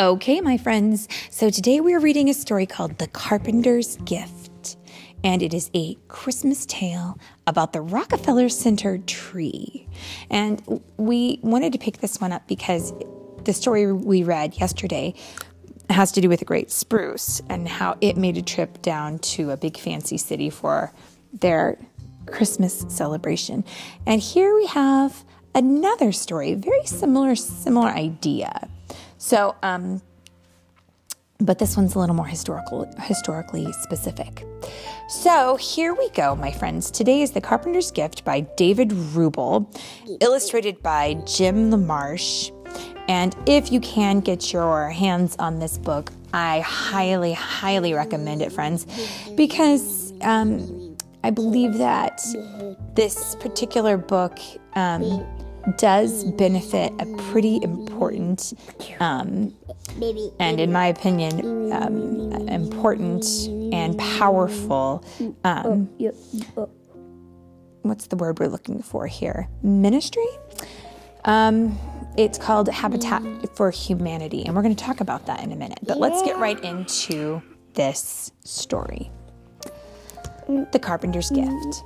Okay, my friends. So today we are reading a story called The Carpenter's Gift. And it is a Christmas tale about the Rockefeller Center tree. And we wanted to pick this one up because the story we read yesterday has to do with the great spruce and how it made a trip down to a big fancy city for their Christmas celebration. And here we have another story, very similar similar idea. So, um, but this one's a little more historical, historically specific. So here we go, my friends. Today is The Carpenter's Gift by David Rubel, illustrated by Jim LaMarche. And if you can get your hands on this book, I highly, highly recommend it, friends, because um, I believe that this particular book um, does benefit a pretty important, um, and in my opinion, um, important and powerful. Um, what's the word we're looking for here? Ministry. Um, it's called Habitat for Humanity, and we're going to talk about that in a minute. But let's get right into this story. The Carpenter's Gift.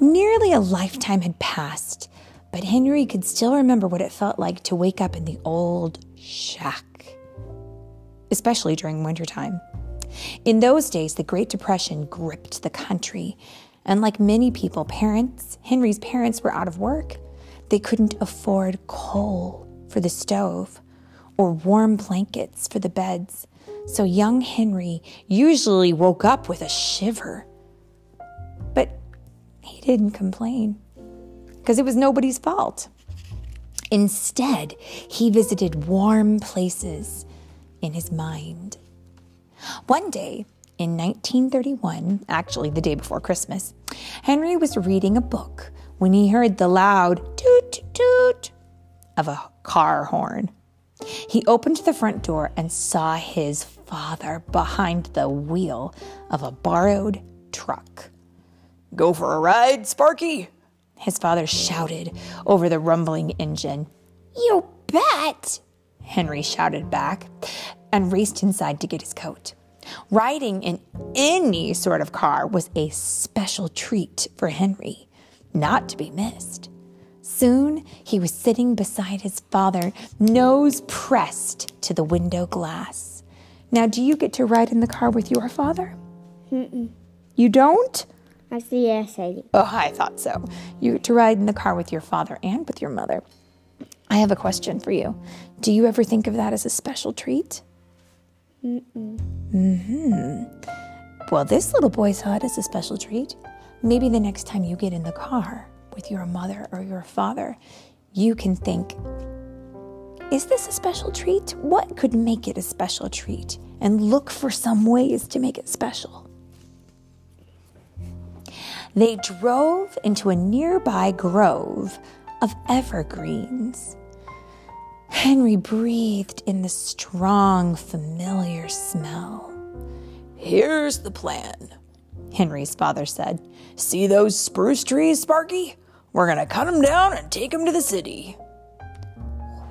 Nearly a lifetime had passed but Henry could still remember what it felt like to wake up in the old shack, especially during wintertime. In those days, the Great Depression gripped the country, and like many people, parents, Henry's parents were out of work. They couldn't afford coal for the stove or warm blankets for the beds. So young Henry usually woke up with a shiver. But he didn't complain because it was nobody's fault. Instead, he visited warm places in his mind. One day, in 1931, actually the day before Christmas, Henry was reading a book when he heard the loud toot toot of a car horn. He opened the front door and saw his father behind the wheel of a borrowed truck. Go for a ride, Sparky? His father shouted over the rumbling engine. You bet, Henry shouted back and raced inside to get his coat. Riding in any sort of car was a special treat for Henry, not to be missed. Soon he was sitting beside his father, nose pressed to the window glass. Now, do you get to ride in the car with your father? Mm-mm. You don't? That's the yes I do. Oh, I thought so. You to ride in the car with your father and with your mother. I have a question for you. Do you ever think of that as a special treat? Mm-mm. Mm-hmm. Well, this little boy saw it as a special treat. Maybe the next time you get in the car with your mother or your father, you can think, is this a special treat? What could make it a special treat? And look for some ways to make it special. They drove into a nearby grove of evergreens. Henry breathed in the strong, familiar smell. Here's the plan, Henry's father said. See those spruce trees, Sparky? We're going to cut them down and take them to the city.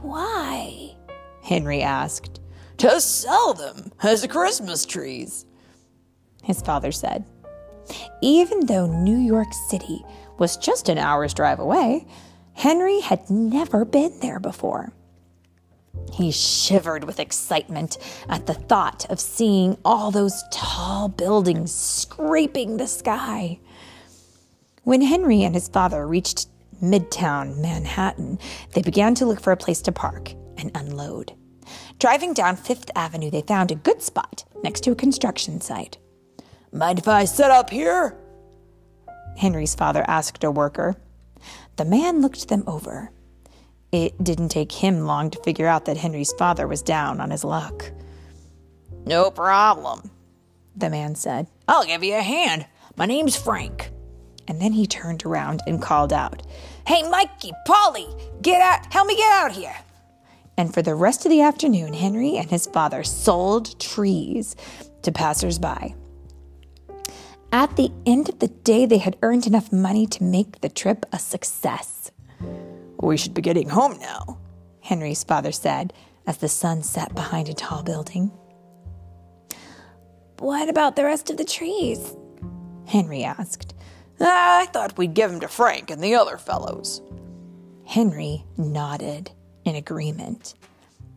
Why? Henry asked. To sell them as Christmas trees, his father said. Even though New York City was just an hour's drive away, Henry had never been there before. He shivered with excitement at the thought of seeing all those tall buildings scraping the sky. When Henry and his father reached Midtown Manhattan, they began to look for a place to park and unload. Driving down Fifth Avenue, they found a good spot next to a construction site. Mind if I set up here? Henry's father asked a worker. The man looked them over. It didn't take him long to figure out that Henry's father was down on his luck. No problem, the man said. I'll give you a hand. My name's Frank. And then he turned around and called out, Hey, Mikey, Polly, get out, help me get out here. And for the rest of the afternoon, Henry and his father sold trees to passersby. At the end of the day, they had earned enough money to make the trip a success. We should be getting home now, Henry's father said as the sun set behind a tall building. What about the rest of the trees? Henry asked. Ah, I thought we'd give 'em to Frank and the other fellows. Henry nodded in agreement.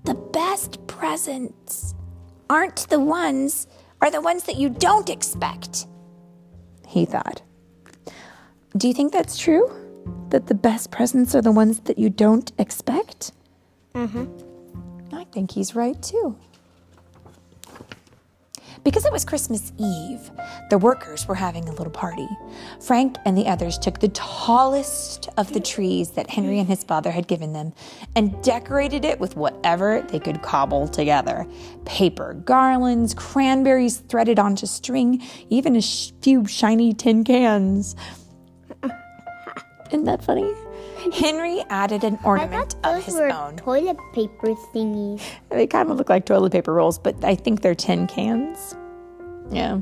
The best presents aren't the ones, are the ones that you don't expect, he thought. Do you think that's true? That the best presents are the ones that you don't expect? Uh huh. I think he's right too. Because it was Christmas Eve, the workers were having a little party. Frank and the others took the tallest of the trees that Henry and his father had given them and decorated it with whatever they could cobble together paper garlands, cranberries threaded onto string, even a sh- few shiny tin cans. Isn't that funny? Henry added an I ornament of his were own. toilet paper thingies. They kind of look like toilet paper rolls, but I think they're tin cans. Yeah.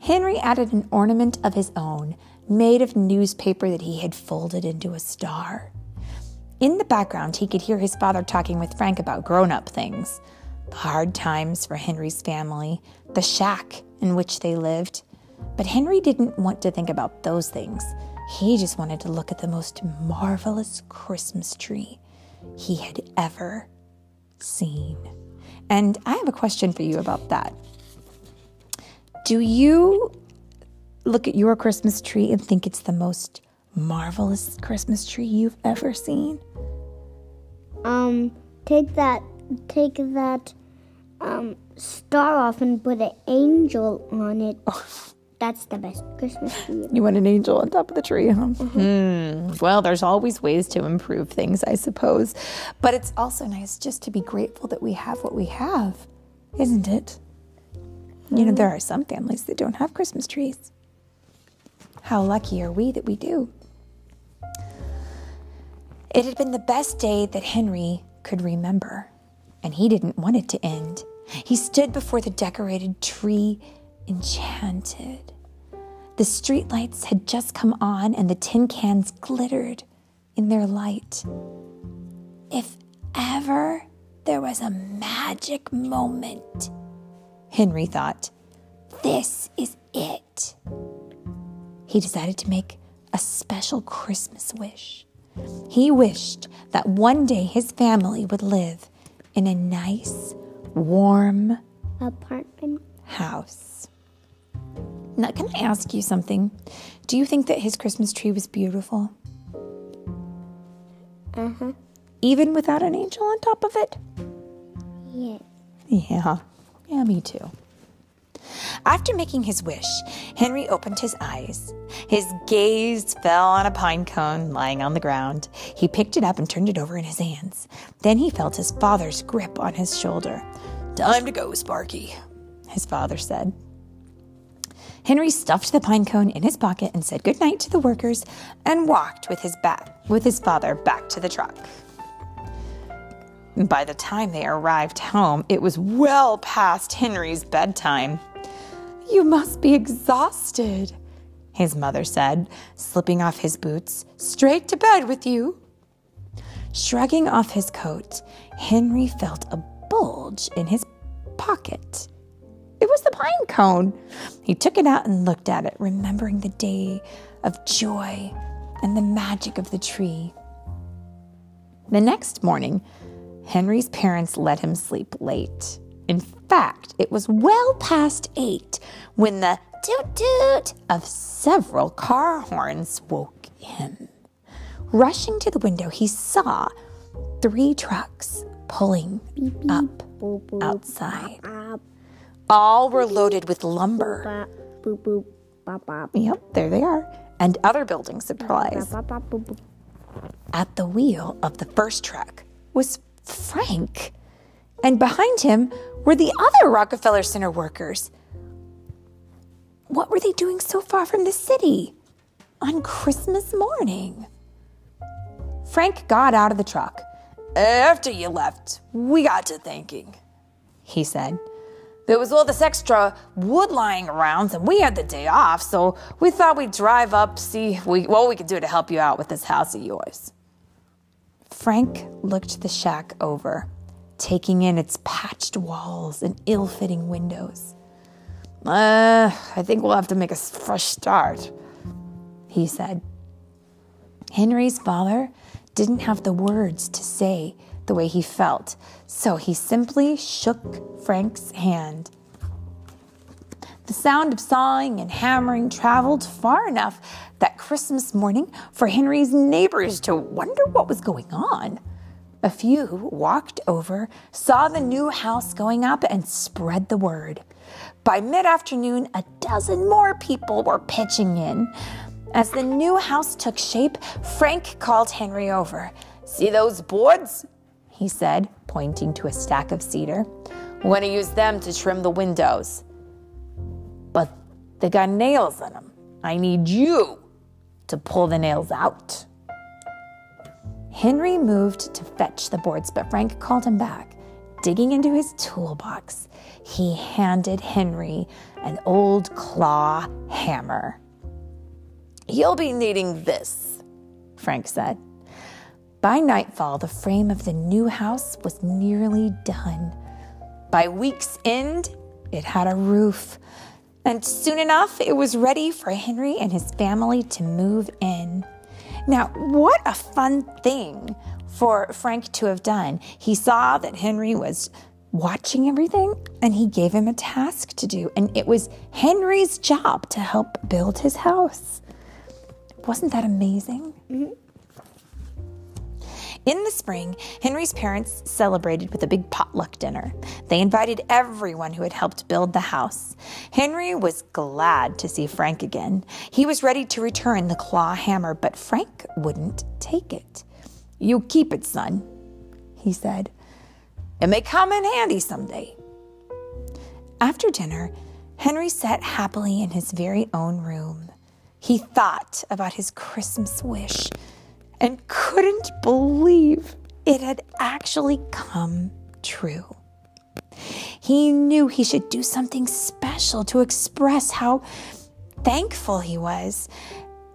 Henry added an ornament of his own, made of newspaper that he had folded into a star. In the background, he could hear his father talking with Frank about grown up things the hard times for Henry's family, the shack in which they lived. But Henry didn't want to think about those things. He just wanted to look at the most marvelous Christmas tree he had ever seen. And I have a question for you about that. Do you look at your Christmas tree and think it's the most marvelous Christmas tree you've ever seen? Um, take that, take that, um, star off and put an angel on it. That's the best Christmas tree. You want an angel on top of the tree, huh? Hmm. Well, there's always ways to improve things, I suppose. But it's also nice just to be grateful that we have what we have, isn't it? You know, there are some families that don't have Christmas trees. How lucky are we that we do? It had been the best day that Henry could remember, and he didn't want it to end. He stood before the decorated tree, enchanted. The streetlights had just come on, and the tin cans glittered in their light. If ever there was a magic moment, Henry thought, this is it. He decided to make a special Christmas wish. He wished that one day his family would live in a nice, warm Apartment. house. Now, can I ask you something? Do you think that his Christmas tree was beautiful? Uh huh. Even without an angel on top of it? Yes. Yeah, yeah, me too. After making his wish, Henry opened his eyes. His gaze fell on a pine cone lying on the ground. He picked it up and turned it over in his hands. Then he felt his father's grip on his shoulder. Time to go, Sparky. His father said. Henry stuffed the pine cone in his pocket and said goodnight to the workers and walked with his bat with his father back to the truck. By the time they arrived home, it was well past Henry's bedtime. You must be exhausted, his mother said, slipping off his boots. Straight to bed with you. Shrugging off his coat, Henry felt a bulge in his pocket. It was the pine cone. He took it out and looked at it, remembering the day of joy and the magic of the tree. The next morning, Henry's parents let him sleep late. In fact, it was well past eight when the toot toot of several car horns woke him. Rushing to the window, he saw three trucks pulling up outside. All were loaded with lumber. boop boop. Bop bop. Yep, there they are. And other building supplies. Bop bop boop boop. At the wheel of the first truck was Frank. And behind him were the other Rockefeller Center workers. What were they doing so far from the city on Christmas morning? Frank got out of the truck. After you left, we got to thinking. He said, There was all this extra wood lying around, and we had the day off, so we thought we'd drive up, see we, what we could do to help you out with this house of yours. Frank looked the shack over. taking in its patched walls and ill fitting windows. Uh, I think we'll have to make a fresh start, he said. Henry's father didn't have the words to say the way he felt, so he simply shook Frank's hand. The sound of sawing and hammering traveled far enough that Christmas morning for Henry's neighbors to wonder what was going on. A few walked over, saw the new house going up, and spread the word. By mid afternoon, a dozen more people were pitching in. As the new house took shape, Frank called Henry over. See those boards? He said, pointing to a stack of cedar. We're going to use them to trim the windows. But they got nails in them. I need you to pull the nails out. Henry moved to fetch the boards, but Frank called him back. Digging into his toolbox, he handed Henry an old claw hammer. You'll be needing this, Frank said. By nightfall, the frame of the new house was nearly done. By week's end, it had a roof, and soon enough, it was ready for Henry and his family to move in. Now, what a fun thing for Frank to have done. He saw that Henry was watching everything and he gave him a task to do, and it was Henry's job to help build his house. Wasn't that amazing? Mm-hmm. In the spring, Henry's parents celebrated with a big potluck dinner. They invited everyone who had helped build the house. Henry was glad to see Frank again. He was ready to return the claw hammer, but Frank wouldn't take it. You keep it, son, he said. It may come in handy someday. After dinner, Henry sat happily in his very own room. He thought about his Christmas wish and couldn't believe it had actually come true. He knew he should do something special to express how thankful he was,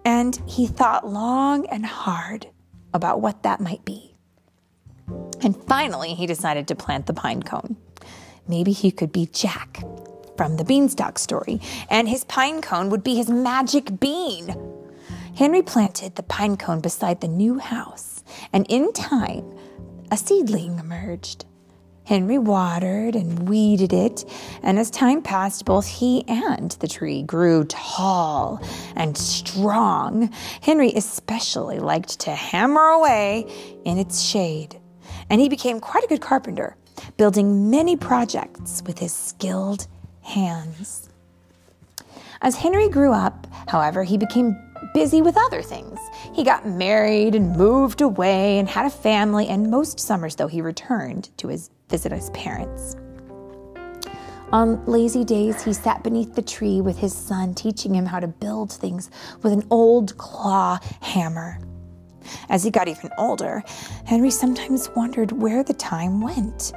and he thought long and hard about what that might be. And finally, he decided to plant the pine cone. Maybe he could be Jack from the beanstalk story, and his pine cone would be his magic bean. Henry planted the pine cone beside the new house, and in time, a seedling emerged. Henry watered and weeded it, and as time passed, both he and the tree grew tall and strong. Henry especially liked to hammer away in its shade, and he became quite a good carpenter, building many projects with his skilled hands. As Henry grew up, however, he became busy with other things. He got married and moved away and had a family, and most summers, though, he returned to his visit his parents. On lazy days, he sat beneath the tree with his son, teaching him how to build things with an old claw hammer. As he got even older, Henry sometimes wondered where the time went.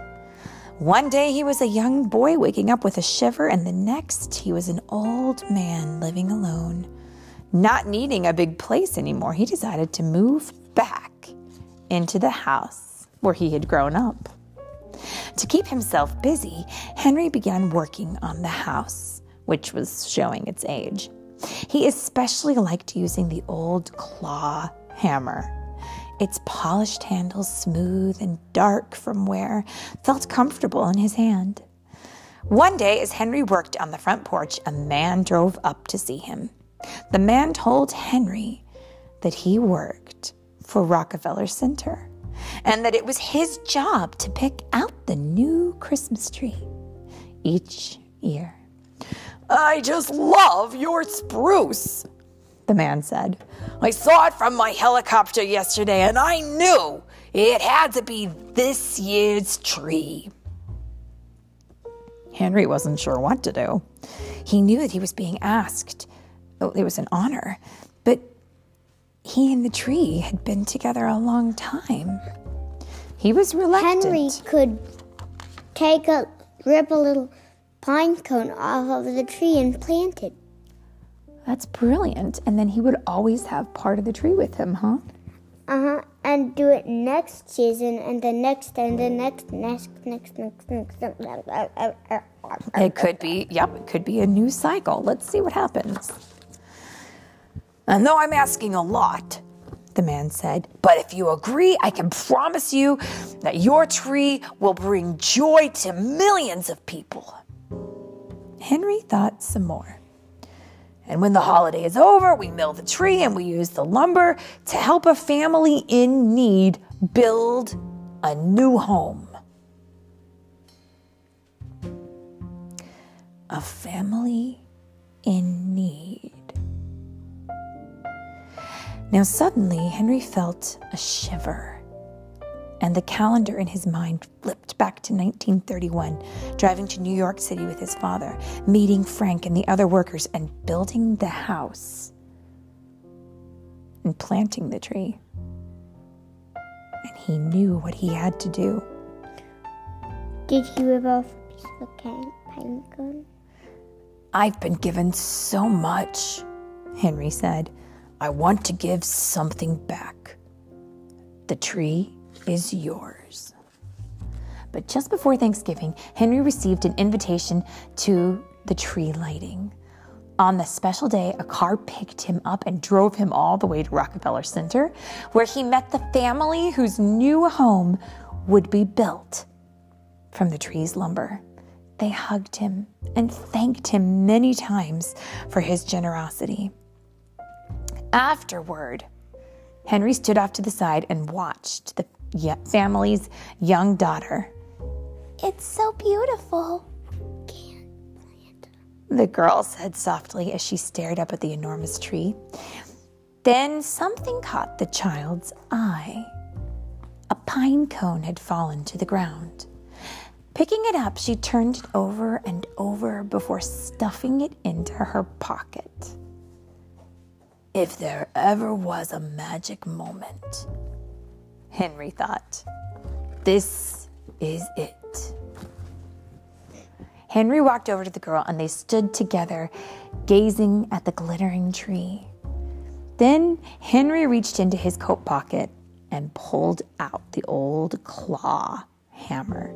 One day he was a young boy waking up with a shiver, and the next he was an old man living alone. Not needing a big place anymore, he decided to move back into the house where he had grown up. To keep himself busy, Henry began working on the house, which was showing its age. He especially liked using the old claw hammer. Its polished handle, smooth and dark from wear, felt comfortable in his hand. One day, as Henry worked on the front porch, a man drove up to see him. The man told Henry that he worked for Rockefeller Center and that it was his job to pick out the new Christmas tree each year. I just love your spruce, the man said. I saw it from my helicopter yesterday and I knew it had to be this year's tree. Henry wasn't sure what to do. He knew that he was being asked it was an honor. But he and the tree had been together a long time. He was reluctant. Henry could take a rip a little pine cone off of the tree and plant it. That's brilliant. And then he would always have part of the tree with him, huh? Uh huh. and do it next season and the next and the next next next next next. next. It could be, yep, it could be a new cycle. Let's see what happens. Uh, I know I'm asking a lot, the man said, but if you agree, I can promise you that your tree will bring joy to millions of people. Henry thought some more. And when the holiday is over, we mill the tree and we use the lumber to help a family in need build a new home. A family in need. Now, suddenly, Henry felt a shiver, and the calendar in his mind flipped back to 1931, driving to New York City with his father, meeting Frank and the other workers, and building the house and planting the tree. And he knew what he had to do. Did he rip off a piece of pine cone? I've been given so much, Henry said. I want to give something back. The tree is yours. But just before Thanksgiving, Henry received an invitation to the tree lighting. On the special day, a car picked him up and drove him all the way to Rockefeller Center, where he met the family whose new home would be built from the tree's lumber. They hugged him and thanked him many times for his generosity. Afterward, Henry stood off to the side and watched the family's young daughter. It's so beautiful, the girl said softly as she stared up at the enormous tree. Then something caught the child's eye. A pine cone had fallen to the ground. Picking it up, she turned it over and over before stuffing it into her pocket. If there ever was a magic moment, Henry thought, this is it. Henry walked over to the girl and they stood together, gazing at the glittering tree. Then Henry reached into his coat pocket and pulled out the old claw hammer.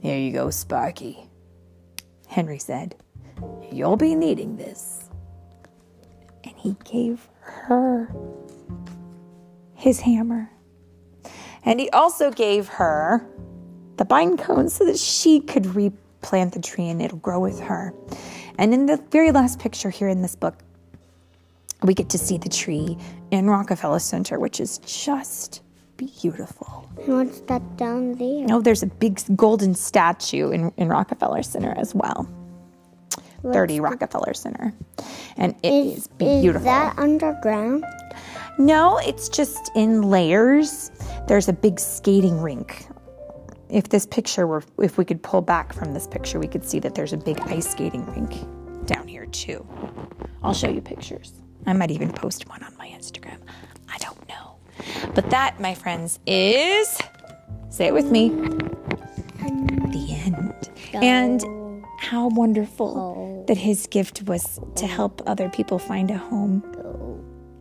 Here you go, Sparky, Henry said. You'll be needing this. He gave her his hammer. And he also gave her the pine cone so that she could replant the tree and it'll grow with her. And in the very last picture here in this book, we get to see the tree in Rockefeller Center, which is just beautiful. And what's that down there? Oh, there's a big golden statue in, in Rockefeller Center as well. 30 Rockefeller Center. And it is, Is, beautiful. is that underground? No, it's just in layers. There's a big skating rink. If this picture were, if we could pull back from this picture, we could see that there's a big ice skating rink down here too. I'll show you pictures. I might even post one on my Instagram. I don't know. But that, my friends, is, say it with me, the end. And how wonderful oh that his gift was to help other people find a home.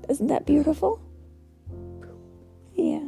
Isn't that beautiful? Yeah.